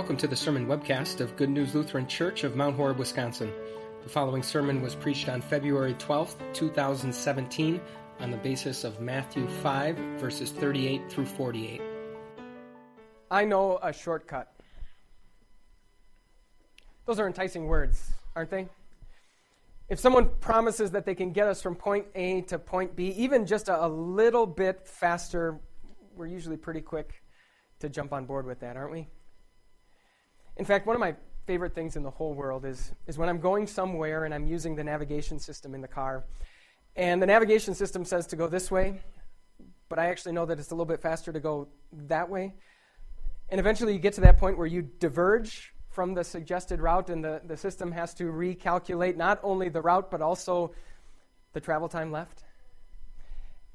Welcome to the sermon webcast of Good News Lutheran Church of Mount Horeb, Wisconsin. The following sermon was preached on February 12th, 2017, on the basis of Matthew 5, verses 38 through 48. I know a shortcut. Those are enticing words, aren't they? If someone promises that they can get us from point A to point B, even just a, a little bit faster, we're usually pretty quick to jump on board with that, aren't we? In fact, one of my favorite things in the whole world is, is when I'm going somewhere and I'm using the navigation system in the car. And the navigation system says to go this way, but I actually know that it's a little bit faster to go that way. And eventually you get to that point where you diverge from the suggested route, and the, the system has to recalculate not only the route, but also the travel time left.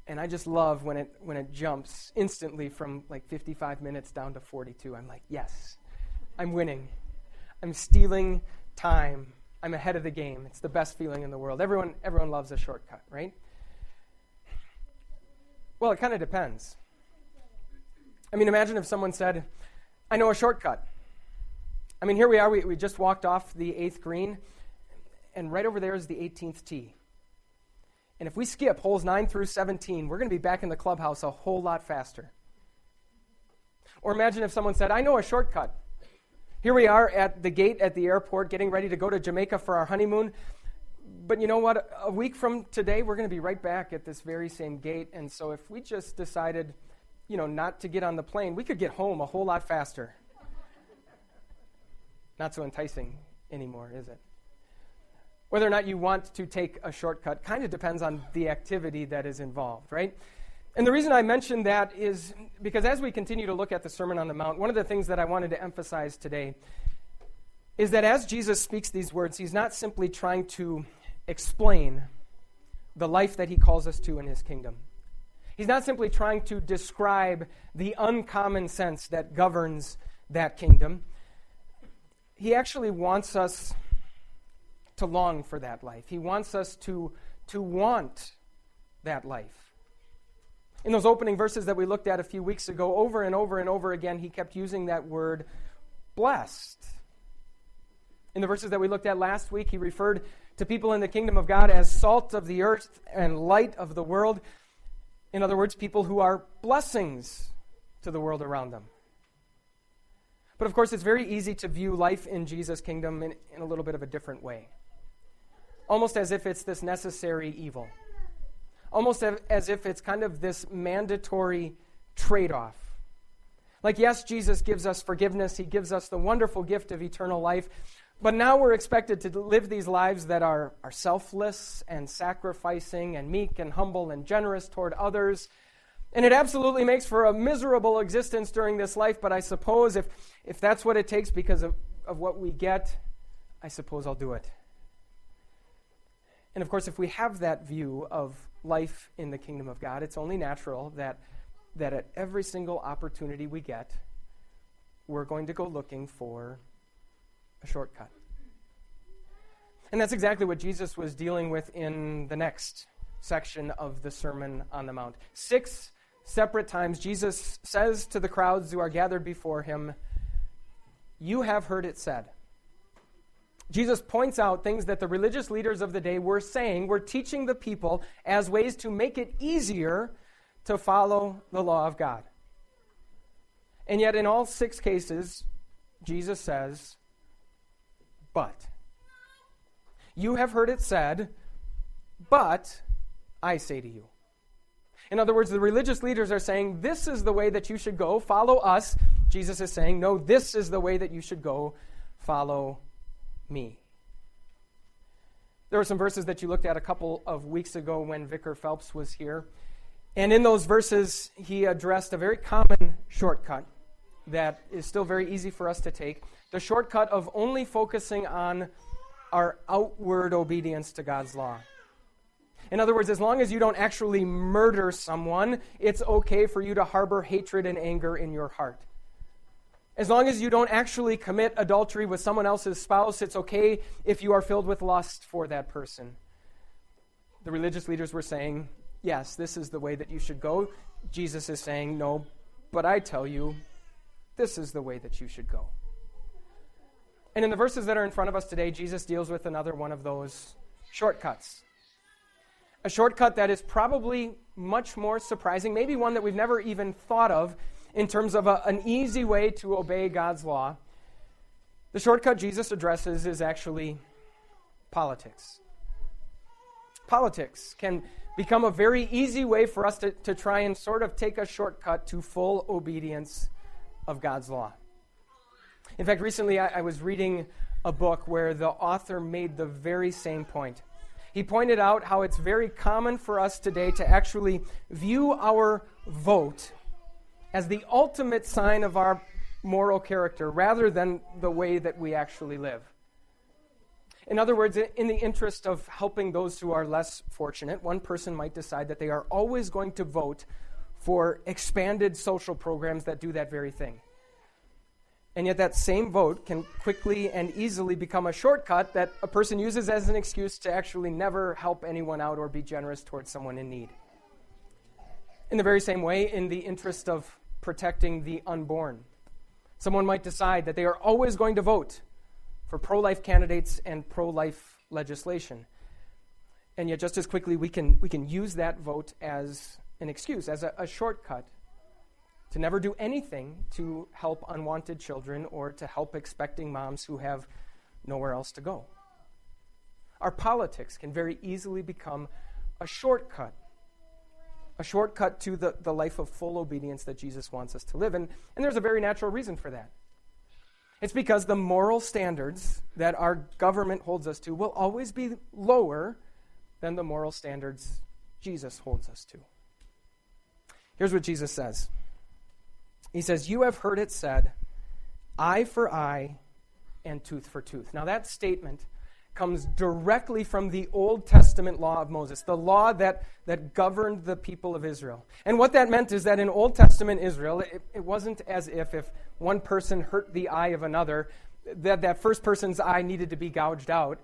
And I just love when it, when it jumps instantly from like 55 minutes down to 42. I'm like, yes, I'm winning. I'm stealing time. I'm ahead of the game. It's the best feeling in the world. Everyone, everyone loves a shortcut, right? Well, it kind of depends. I mean, imagine if someone said, I know a shortcut. I mean, here we are. We, we just walked off the eighth green, and right over there is the 18th tee. And if we skip holes 9 through 17, we're going to be back in the clubhouse a whole lot faster. Or imagine if someone said, I know a shortcut. Here we are at the gate at the airport getting ready to go to Jamaica for our honeymoon. But you know what? A week from today, we're going to be right back at this very same gate. And so if we just decided, you know, not to get on the plane, we could get home a whole lot faster. Not so enticing anymore, is it? Whether or not you want to take a shortcut kind of depends on the activity that is involved, right? And the reason I mention that is because as we continue to look at the Sermon on the Mount, one of the things that I wanted to emphasize today is that as Jesus speaks these words, he's not simply trying to explain the life that he calls us to in his kingdom. He's not simply trying to describe the uncommon sense that governs that kingdom. He actually wants us to long for that life. He wants us to, to want that life. In those opening verses that we looked at a few weeks ago, over and over and over again, he kept using that word blessed. In the verses that we looked at last week, he referred to people in the kingdom of God as salt of the earth and light of the world. In other words, people who are blessings to the world around them. But of course, it's very easy to view life in Jesus' kingdom in, in a little bit of a different way, almost as if it's this necessary evil almost as if it's kind of this mandatory trade off. Like, yes, Jesus gives us forgiveness, He gives us the wonderful gift of eternal life, but now we're expected to live these lives that are, are selfless and sacrificing and meek and humble and generous toward others. And it absolutely makes for a miserable existence during this life, but I suppose if, if that's what it takes because of, of what we get, I suppose I'll do it. And of course, if we have that view of life in the kingdom of God, it's only natural that, that at every single opportunity we get, we're going to go looking for a shortcut. And that's exactly what Jesus was dealing with in the next section of the Sermon on the Mount. Six separate times, Jesus says to the crowds who are gathered before him, You have heard it said. Jesus points out things that the religious leaders of the day were saying, were teaching the people as ways to make it easier to follow the law of God. And yet, in all six cases, Jesus says, But. You have heard it said, but I say to you. In other words, the religious leaders are saying, This is the way that you should go, follow us. Jesus is saying, No, this is the way that you should go, follow me. There were some verses that you looked at a couple of weeks ago when Vicar Phelps was here. And in those verses, he addressed a very common shortcut that is still very easy for us to take the shortcut of only focusing on our outward obedience to God's law. In other words, as long as you don't actually murder someone, it's okay for you to harbor hatred and anger in your heart. As long as you don't actually commit adultery with someone else's spouse, it's okay if you are filled with lust for that person. The religious leaders were saying, yes, this is the way that you should go. Jesus is saying, no, but I tell you, this is the way that you should go. And in the verses that are in front of us today, Jesus deals with another one of those shortcuts. A shortcut that is probably much more surprising, maybe one that we've never even thought of in terms of a, an easy way to obey God's law. The shortcut Jesus addresses is actually politics. Politics can become a very easy way for us to, to try and sort of take a shortcut to full obedience of God's law. In fact, recently I, I was reading a book where the author made the very same point. He pointed out how it's very common for us today to actually view our vote as the ultimate sign of our moral character rather than the way that we actually live. In other words, in the interest of helping those who are less fortunate, one person might decide that they are always going to vote for expanded social programs that do that very thing. And yet, that same vote can quickly and easily become a shortcut that a person uses as an excuse to actually never help anyone out or be generous towards someone in need. In the very same way, in the interest of protecting the unborn, someone might decide that they are always going to vote for pro life candidates and pro life legislation. And yet, just as quickly, we can, we can use that vote as an excuse, as a, a shortcut to never do anything to help unwanted children or to help expecting moms who have nowhere else to go. Our politics can very easily become a shortcut, a shortcut to the, the life of full obedience that Jesus wants us to live. And, and there's a very natural reason for that. It's because the moral standards that our government holds us to will always be lower than the moral standards Jesus holds us to. Here's what Jesus says He says, You have heard it said, eye for eye and tooth for tooth. Now, that statement comes directly from the Old Testament law of Moses, the law that, that governed the people of Israel. And what that meant is that in Old Testament Israel, it, it wasn't as if if one person hurt the eye of another, that that first person's eye needed to be gouged out.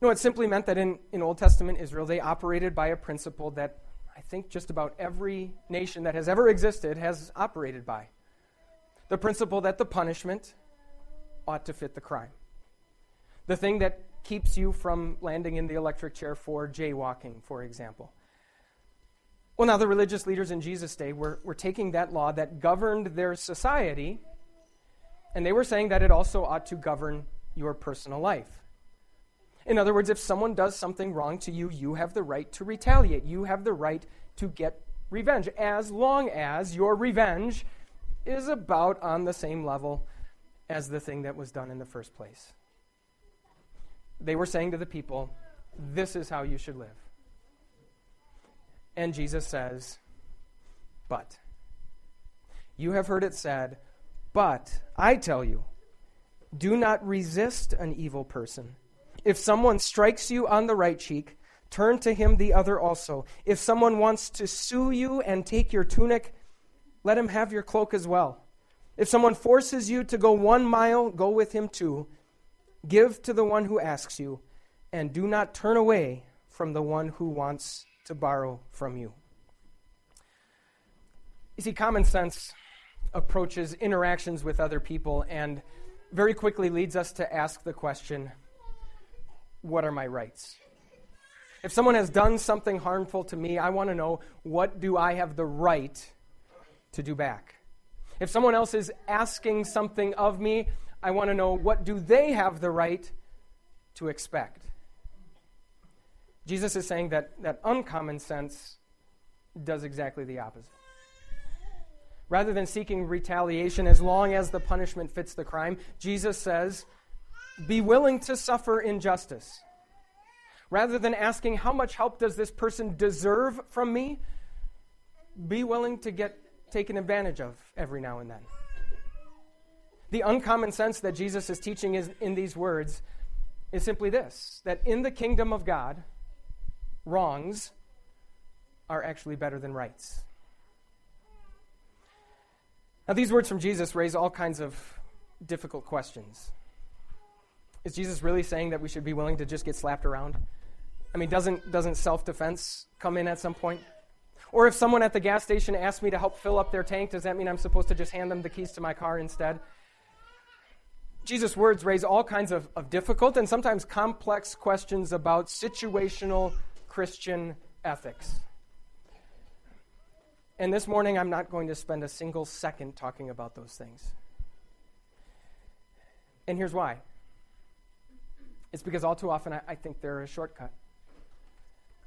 No, it simply meant that in, in Old Testament Israel, they operated by a principle that I think just about every nation that has ever existed has operated by. The principle that the punishment ought to fit the crime. The thing that keeps you from landing in the electric chair for jaywalking, for example. Well, now the religious leaders in Jesus' day were, were taking that law that governed their society, and they were saying that it also ought to govern your personal life. In other words, if someone does something wrong to you, you have the right to retaliate. You have the right to get revenge, as long as your revenge is about on the same level as the thing that was done in the first place they were saying to the people, This is how you should live. And Jesus says, But. You have heard it said, But I tell you, do not resist an evil person. If someone strikes you on the right cheek, turn to him the other also. If someone wants to sue you and take your tunic, let him have your cloak as well. If someone forces you to go one mile, go with him two. Give to the one who asks you, and do not turn away from the one who wants to borrow from you. You see, common sense approaches interactions with other people and very quickly leads us to ask the question what are my rights? If someone has done something harmful to me, I want to know what do I have the right to do back? If someone else is asking something of me, I want to know what do they have the right to expect? Jesus is saying that, that uncommon sense does exactly the opposite. Rather than seeking retaliation as long as the punishment fits the crime, Jesus says, be willing to suffer injustice. Rather than asking, how much help does this person deserve from me? Be willing to get taken advantage of every now and then. The uncommon sense that Jesus is teaching is, in these words is simply this that in the kingdom of God, wrongs are actually better than rights. Now, these words from Jesus raise all kinds of difficult questions. Is Jesus really saying that we should be willing to just get slapped around? I mean, doesn't, doesn't self defense come in at some point? Or if someone at the gas station asks me to help fill up their tank, does that mean I'm supposed to just hand them the keys to my car instead? Jesus' words raise all kinds of, of difficult and sometimes complex questions about situational Christian ethics. And this morning, I'm not going to spend a single second talking about those things. And here's why it's because all too often I, I think they're a shortcut.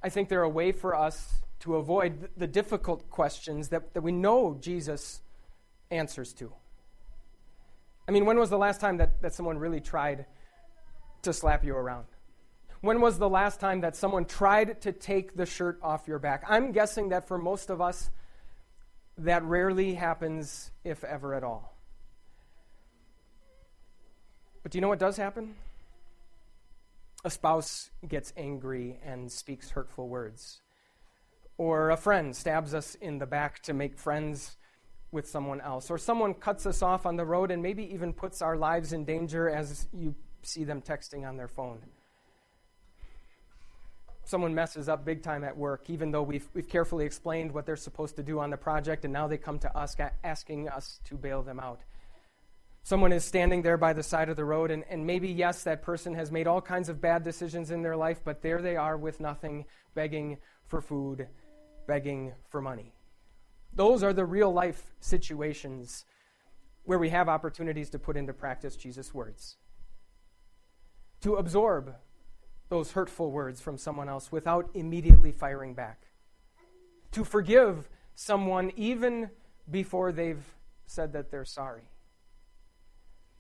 I think they're a way for us to avoid the difficult questions that, that we know Jesus answers to. I mean, when was the last time that, that someone really tried to slap you around? When was the last time that someone tried to take the shirt off your back? I'm guessing that for most of us, that rarely happens, if ever at all. But do you know what does happen? A spouse gets angry and speaks hurtful words. Or a friend stabs us in the back to make friends with someone else. Or someone cuts us off on the road and maybe even puts our lives in danger as you see them texting on their phone. Someone messes up big time at work, even though we've, we've carefully explained what they're supposed to do on the project, and now they come to us asking us to bail them out. Someone is standing there by the side of the road, and, and maybe, yes, that person has made all kinds of bad decisions in their life, but there they are with nothing, begging for food, begging for money. Those are the real life situations where we have opportunities to put into practice Jesus' words. To absorb those hurtful words from someone else without immediately firing back. To forgive someone even before they've said that they're sorry.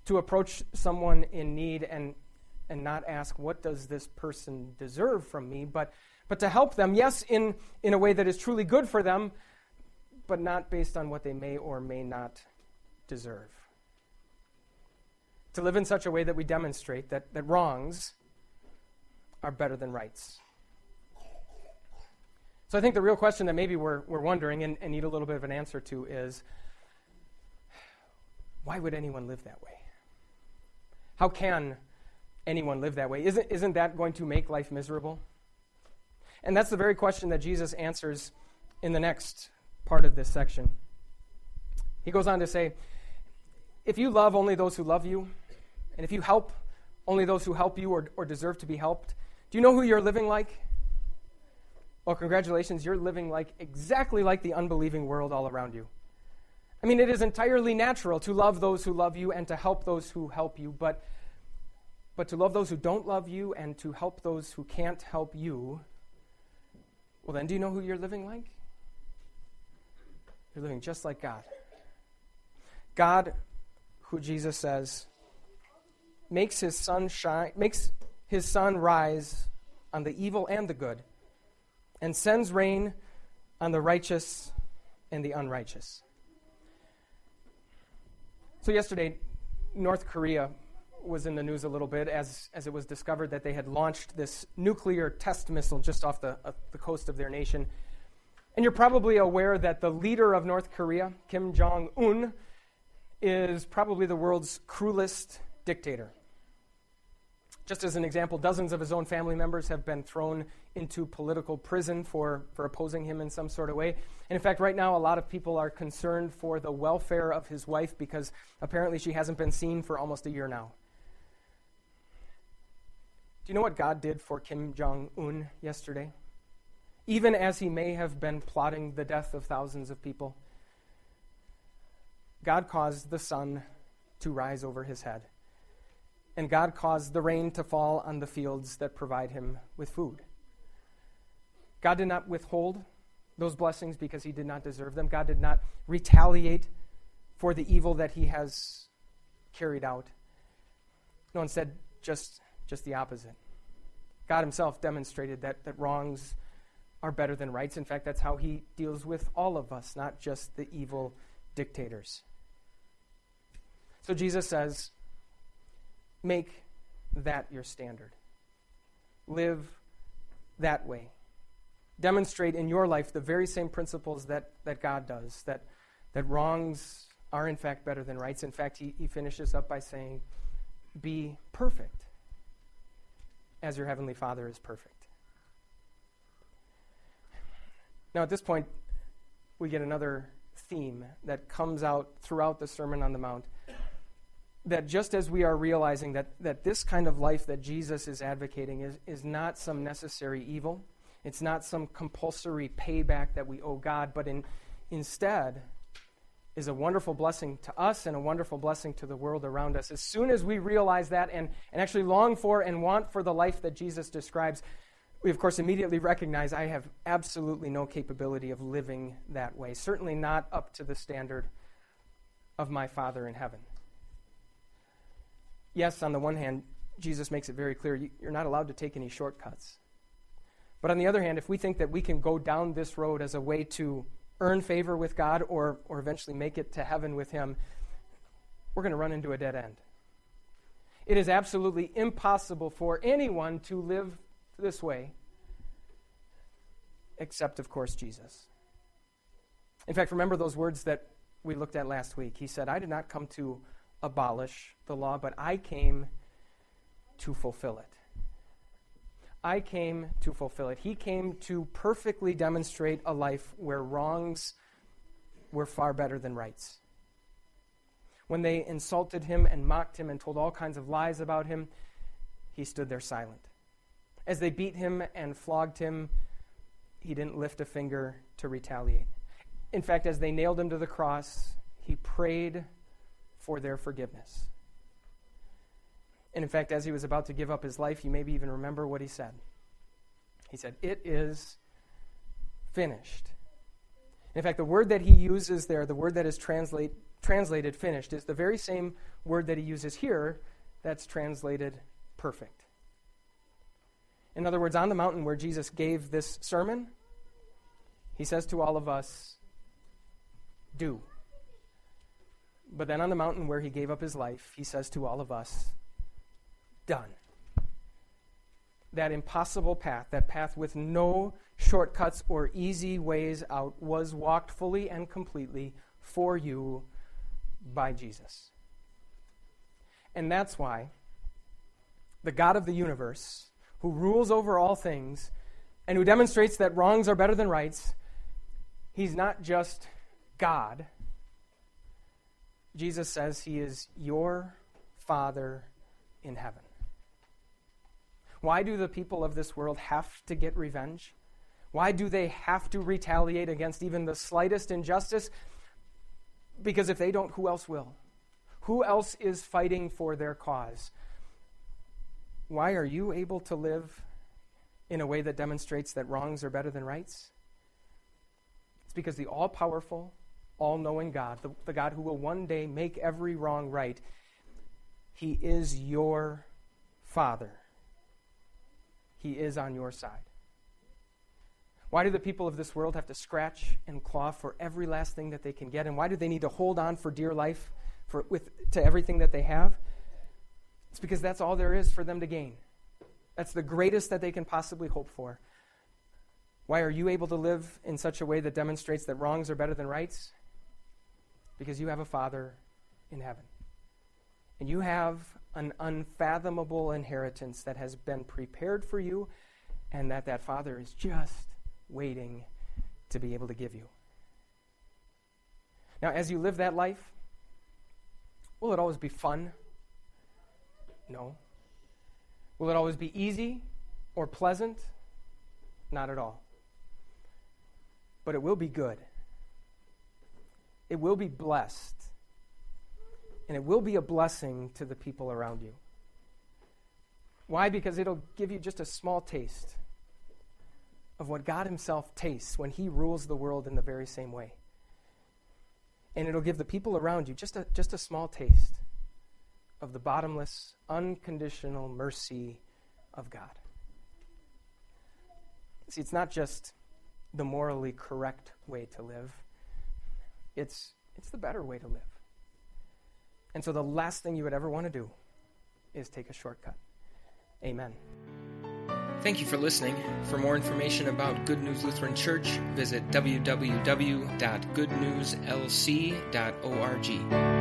To approach someone in need and, and not ask, what does this person deserve from me, but, but to help them, yes, in, in a way that is truly good for them, but not based on what they may or may not deserve. To live in such a way that we demonstrate that, that wrongs are better than rights. So I think the real question that maybe we're, we're wondering and, and need a little bit of an answer to is why would anyone live that way? How can anyone live that way? Isn't, isn't that going to make life miserable? And that's the very question that Jesus answers in the next part of this section. He goes on to say, If you love only those who love you, and if you help only those who help you or, or deserve to be helped, do you know who you're living like? Well, congratulations, you're living like exactly like the unbelieving world all around you. I mean, it is entirely natural to love those who love you and to help those who help you, but, but to love those who don't love you and to help those who can't help you, well, then do you know who you're living like? You're living just like God. God, who Jesus says, makes his sun shine, makes his sun rise on the evil and the good, and sends rain on the righteous and the unrighteous. So, yesterday, North Korea was in the news a little bit as, as it was discovered that they had launched this nuclear test missile just off the, uh, the coast of their nation. And you're probably aware that the leader of North Korea, Kim Jong un, is probably the world's cruelest dictator. Just as an example, dozens of his own family members have been thrown into political prison for, for opposing him in some sort of way. And in fact, right now, a lot of people are concerned for the welfare of his wife because apparently she hasn't been seen for almost a year now. Do you know what God did for Kim Jong un yesterday? Even as he may have been plotting the death of thousands of people. God caused the sun to rise over his head, and God caused the rain to fall on the fields that provide him with food. God did not withhold those blessings because he did not deserve them. God did not retaliate for the evil that he has carried out. No, instead, just, just the opposite. God himself demonstrated that, that wrongs are better than rights. In fact, that's how he deals with all of us, not just the evil dictators. So Jesus says, make that your standard. Live that way. Demonstrate in your life the very same principles that, that God does, that, that wrongs are in fact better than rights. In fact, he, he finishes up by saying, Be perfect as your heavenly Father is perfect. Now, at this point, we get another theme that comes out throughout the Sermon on the Mount. that just as we are realizing that, that this kind of life that Jesus is advocating is, is not some necessary evil, it's not some compulsory payback that we owe God, but in, instead is a wonderful blessing to us and a wonderful blessing to the world around us. As soon as we realize that and, and actually long for and want for the life that Jesus describes, we of course immediately recognize I have absolutely no capability of living that way, certainly not up to the standard of my Father in heaven. Yes, on the one hand, Jesus makes it very clear you're not allowed to take any shortcuts. But on the other hand, if we think that we can go down this road as a way to earn favor with God or, or eventually make it to heaven with Him, we're going to run into a dead end. It is absolutely impossible for anyone to live this way, except, of course, Jesus. In fact, remember those words that we looked at last week. He said, I did not come to abolish the law, but I came to fulfill it. I came to fulfill it. He came to perfectly demonstrate a life where wrongs were far better than rights. When they insulted him and mocked him and told all kinds of lies about him, he stood there silent. As they beat him and flogged him, he didn't lift a finger to retaliate. In fact, as they nailed him to the cross, he prayed for their forgiveness. And in fact, as he was about to give up his life, you maybe even remember what he said. He said, It is finished. In fact, the word that he uses there, the word that is translate, translated finished, is the very same word that he uses here that's translated perfect. In other words, on the mountain where Jesus gave this sermon, he says to all of us, Do. But then on the mountain where he gave up his life, he says to all of us, done. That impossible path, that path with no shortcuts or easy ways out, was walked fully and completely for you by Jesus. And that's why the God of the universe, who rules over all things and who demonstrates that wrongs are better than rights, he's not just God Jesus says he is your Father in heaven. Why do the people of this world have to get revenge? Why do they have to retaliate against even the slightest injustice? Because if they don't, who else will? Who else is fighting for their cause? Why are you able to live in a way that demonstrates that wrongs are better than rights? It's because the all powerful, all knowing God, the, the God who will one day make every wrong right, He is your Father. He is on your side. Why do the people of this world have to scratch and claw for every last thing that they can get? And why do they need to hold on for dear life for, with, to everything that they have? It's because that's all there is for them to gain. That's the greatest that they can possibly hope for. Why are you able to live in such a way that demonstrates that wrongs are better than rights? because you have a Father in heaven. And you have an unfathomable inheritance that has been prepared for you, and that that Father is just waiting to be able to give you. Now, as you live that life, will it always be fun? No. Will it always be easy or pleasant? Not at all. But it will be good it will be blessed. And it will be a blessing to the people around you. Why? Because it'll give you just a small taste of what God Himself tastes when He rules the world in the very same way. And it'll give the people around you just a, just a small taste of the bottomless, unconditional mercy of God. See, it's not just the morally correct way to live, it's, it's the better way to live. And so the last thing you would ever want to do is take a shortcut. Amen. Thank you for listening. For more information about Good News Lutheran Church, visit www.goodnewslc.org.